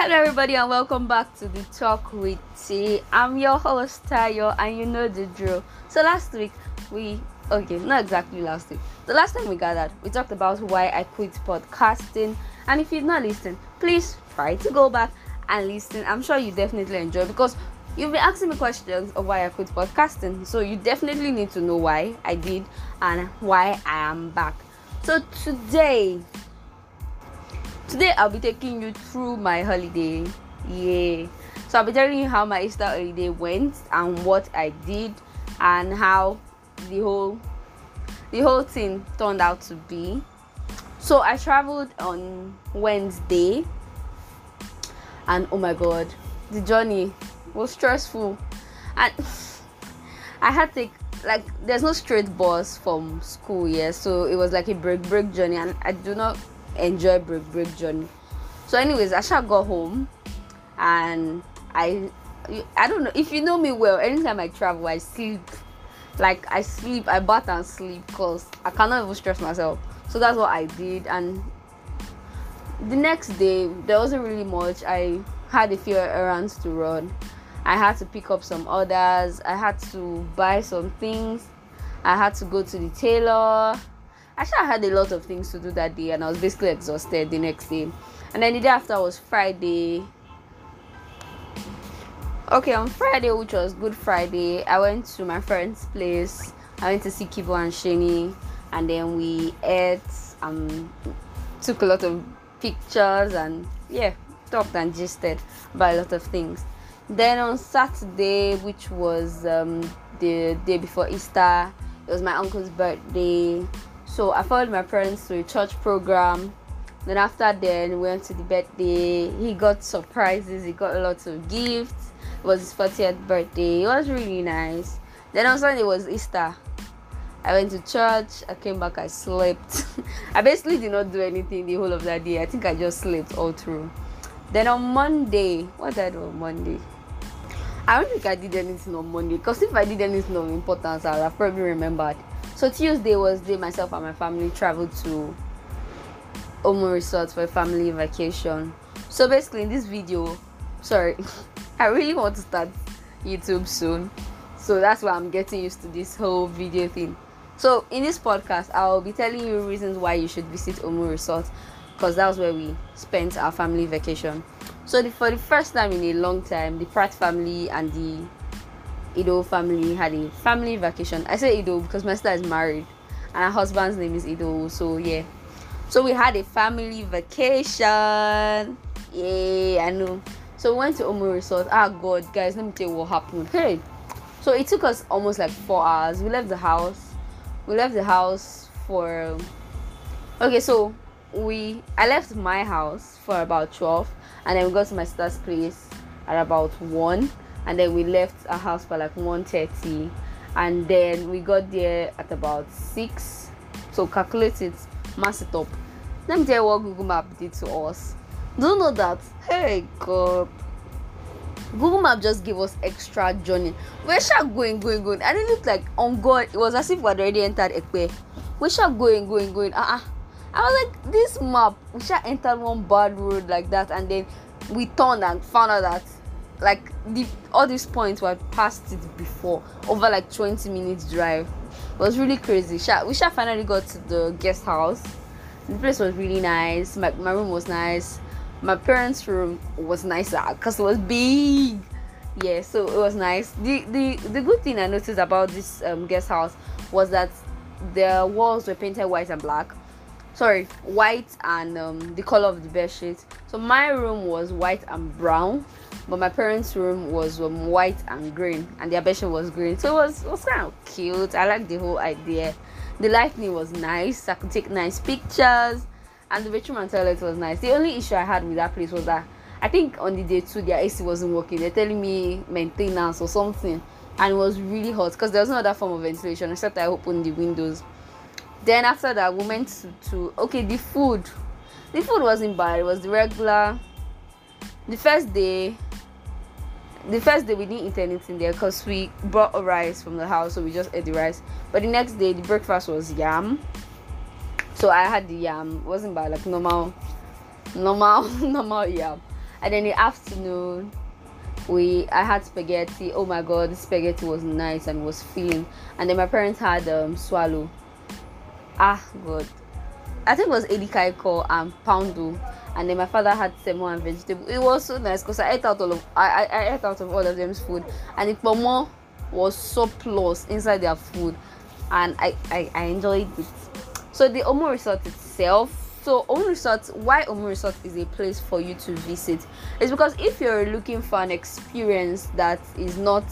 Hello, everybody, and welcome back to the Talk with T. I'm your host, Tayo, and you know the drill. So, last week, we okay, not exactly last week. The last time we gathered, we talked about why I quit podcasting. And if you've not listened, please try to go back and listen. I'm sure you definitely enjoy because you've been asking me questions of why I quit podcasting. So, you definitely need to know why I did and why I am back. So, today, today I'll be taking you through my holiday. Yeah. So I'll be telling you how my Easter holiday went and what I did and how the whole the whole thing turned out to be. So I traveled on Wednesday and oh my god, the journey was stressful. And I had to like there's no straight bus from school, yeah. So it was like a break break journey and I do not enjoy break break journey. So, anyways, I shall go home, and I I don't know if you know me well. Anytime I travel, I sleep. Like I sleep, I bath and sleep because I cannot even stress myself. So that's what I did, and the next day there wasn't really much. I had a few errands to run. I had to pick up some orders. I had to buy some things. I had to go to the tailor Actually, I had a lot of things to do that day, and I was basically exhausted the next day. And then the day after was Friday. Okay, on Friday, which was Good Friday, I went to my friend's place. I went to see Kibo and Shani, and then we ate. Um, took a lot of pictures, and yeah, talked and gisted about a lot of things. Then on Saturday, which was um, the day before Easter, it was my uncle's birthday so I followed my parents to a church program. Then after then we went to the birthday. He got surprises. He got a lot of gifts. It was his 40th birthday. It was really nice. Then on Sunday was Easter. I went to church. I came back. I slept. I basically did not do anything the whole of that day. I think I just slept all through. Then on Monday, what did I do on Monday? I don't think I did anything on Monday because if I did anything of importance, I would have probably remembered. So Tuesday was day myself and my family traveled to Omu Resort for a family vacation. So basically in this video, sorry, I really want to start YouTube soon. So that's why I'm getting used to this whole video thing. So in this podcast, I'll be telling you reasons why you should visit Omu Resort because that was where we spent our family vacation. So the, for the first time in a long time, the Pratt family and the Ido family had a family vacation. I say Ido because my sister is married and her husband's name is Ido. So yeah. So we had a family vacation. Yeah, I know. So we went to Omu Resort. Ah god, guys, let me tell you what happened. Hey. So it took us almost like four hours. We left the house. We left the house for okay, so we I left my house for about 12 and then we got to my sister's place at about 1 and then we left our house by like 1.30 and then we got there at about 6 so calculate it mass it up. Let me tell you what google map did to us. Do you know that? Hey god. Google map just gave us extra journey. We're sure going going going and it looked like on god it was as if we had already entered Epe. we're sure going going going uh-uh. I was like this map we should entered one bad road like that and then we turned and found out that like the all these points were past it before over like 20 minutes drive. It was really crazy. We shall finally got to the guest house. The place was really nice. My, my room was nice. My parents room was nicer because it was big. Yeah so it was nice. The the the good thing i noticed about this um, guest house was that the walls were painted white and black. Sorry white and um, the color of the bed sheet so my room was white and brown but my parents' room was um, white and green, and their bedroom was green. So it was, it was kind of cute. I like the whole idea. The lighting was nice. I could take nice pictures, and the bedroom and toilet was nice. The only issue I had with that place was that I think on the day two their AC wasn't working. They're telling me maintenance or something, and it was really hot because there was no other form of ventilation except I opened the windows. Then after that, we went to, to okay the food. The food wasn't bad. It was the regular. The first day the first day we didn't eat anything there because we brought a rice from the house, so we just ate the rice. But the next day, the breakfast was yam. So I had the yam. It wasn't bad, like normal, normal, normal yam. and then the afternoon we I had spaghetti. Oh my god, the spaghetti was nice and was filling. And then my parents had um swallow. Ah god. I think it was edikaiko and poundou. And then my father had semo and vegetable. It was so nice because I ate out all of I, I, I ate out of all of them's food. And the pomo was so plus inside their food. And I, I, I enjoyed it. So the Omu resort itself so Omu Resort, why Omu Resort is a place for you to visit is because if you're looking for an experience that is not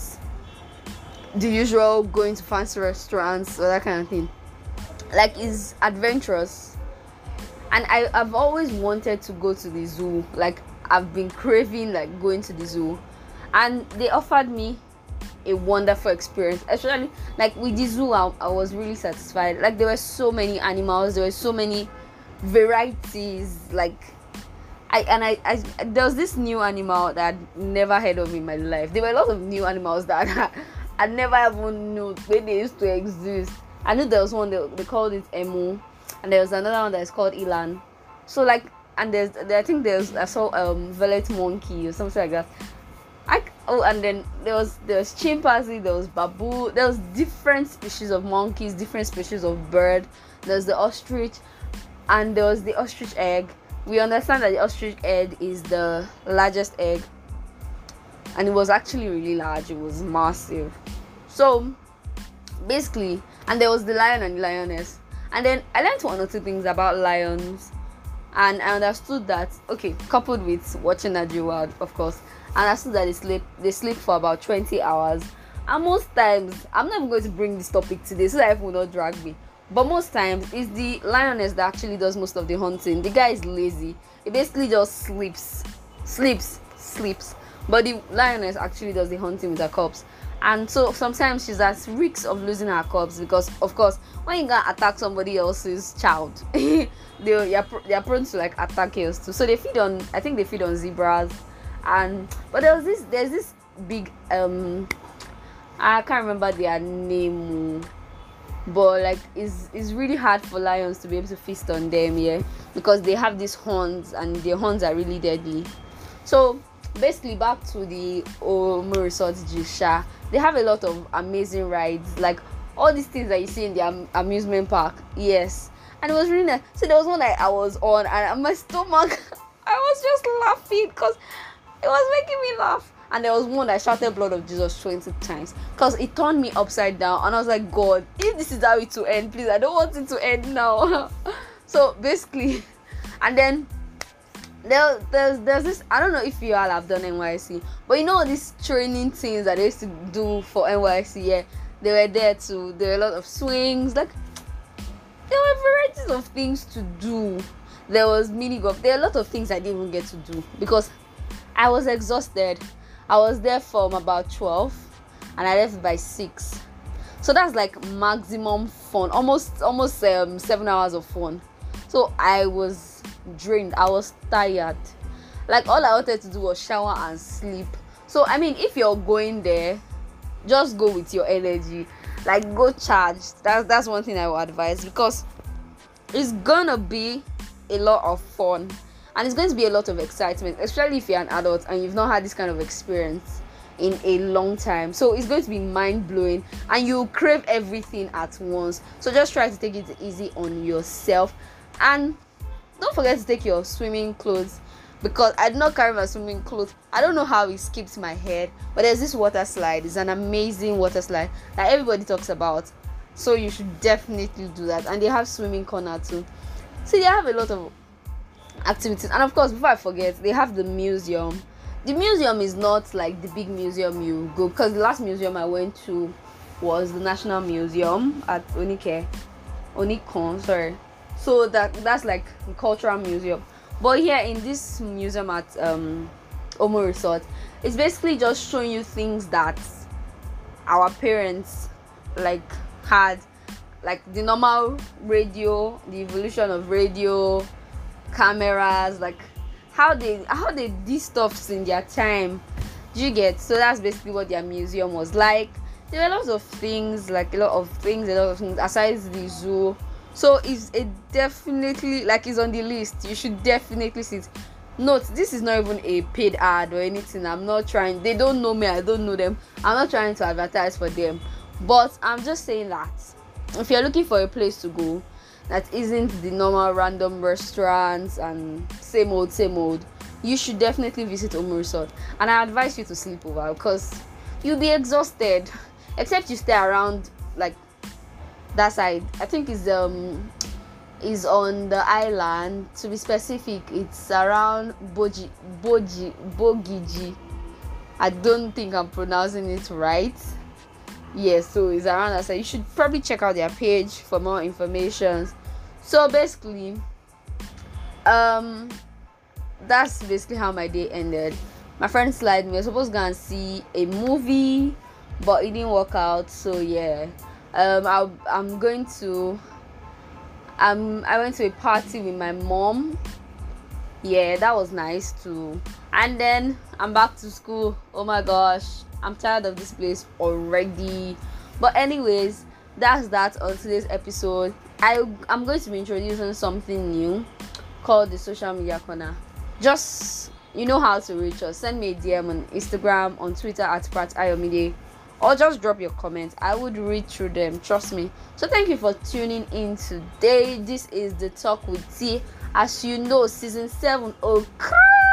the usual going to fancy restaurants or that kind of thing, like is adventurous. And I, I've always wanted to go to the zoo. Like I've been craving like going to the zoo. And they offered me a wonderful experience especially like with the zoo I, I was really satisfied like there were so many animals there were so many varieties like I and I, I there was this new animal that I'd never heard of in my life. There were a lot of new animals that I, never even knew they used to exist. I knew there was one they, they called it Emu, and there was another one that is called Elan. So like and there's there, I think there's I saw um Violet monkey or something like that. I oh and then there was there was chimpanzee, there was babu, there was different species of monkeys, different species of bird. There's the ostrich and there was the ostrich egg we understand that the ostrich egg is the largest egg and it was actually really large it was massive so basically and there was the lion and the lioness and then i learned one or two things about lions and i understood that okay coupled with watching Wild, of course and I understood that they sleep they sleep for about 20 hours. And most times i'm not even going to bring this topic today so it will not drag me. But most times it's the lioness that actually does most of the hunting. The guy is lazy. He basically just sleeps sleeps sleeps. But the lioness actually does the hunting with her cubs and so sometimes she's at risk of losing her cubs because of course when you gonna attack somebody else's child they are they're prone to like attack yours too. So they feed on i think they feed on zebras. And but there was this there's this big um i can't remember their name but like it's it's really hard for lions to be able to feast on them yeah. Because they have these horns and their horns are really deadly. So basically back to the Omu Resort Jisha they have a lot of amazing rides like all these things that you see in the am- amusement park. Yes. And it was really nice. So there was one that I was on and my stomach I was just laughing because it was making me laugh. And there was one that shouted blood of jesus 20 times because it turned me upside down and i was like god if this is how it to end please i don't want it to end now. So basically and then there, there's there's this i don't know if you all have done NYC, but you know these training things that they used to do for NYC. yeah they were there too there were a lot of swings like there were varieties of things to do there was mini golf there are a lot of things i didn't even get to do because i was exhausted I was there from about 12 and I left by 6. So that's like maximum fun. Almost almost um, 7 hours of fun. So I was drained. I was tired. Like all I wanted to do was shower and sleep. So I mean if you're going there, just go with your energy. Like go charged. That's that's one thing I would advise because it's gonna be a lot of fun and it's going to be a lot of excitement especially if you're an adult and you've not had this kind of experience in a long time so it's going to be mind-blowing and you'll crave everything at once so just try to take it easy on yourself and don't forget to take your swimming clothes because I did not carry my swimming clothes. I don't know how it skipped my head, but there's this water slide. It's an amazing water slide that everybody talks about. So you should definitely do that. And they have swimming corner too. So they have a lot of activities and of course before i forget they have the museum the museum is not like the big museum you go because the last museum i went to was the national museum at onike Onikan sorry so that that's like cultural museum. But here in this museum at um omu resort it's basically just showing you things that our parents like had. Like the normal radio the evolution of radio cameras like how they how they did stuffs in their time. Do you get? So that's basically what their museum was like. There were lots of things like a lot of things a lot of things aside the zoo so it's it definitely like it's on the list. You should definitely see it. Note this is not even a paid ad or anything. I'm not trying they don't know me i don't know them. I'm not trying to advertise for them. But i'm just saying that if you're looking for a place to go that isn't the normal random restaurants and same old same old you should definitely visit Omu Resort. And I advise you to sleep over because you'll be exhausted. Except you stay around like that side I think is um is on the island. To be specific it's around Boji Boji Bogiji. I don't think I'm pronouncing it right. Yes so it's around that side. You should probably check out their page for more information. So basically um that's basically how my day ended. My friend slide me we were supposed to go and see a movie but it didn't work out so yeah um i i'm going to um i went to a party with my mom. Yeah that was nice too. And then i'm back to school. Oh my gosh i'm tired of this place already. But anyways that's that on today's episode. I i'm going to be introducing something new called the social media corner. Just you know how to reach us. Send me a dm on instagram on twitter at Pat Ayomide or just drop your comments. I would read through them trust me. So thank you for tuning in today. This is the talk with t. As you know season 7 okay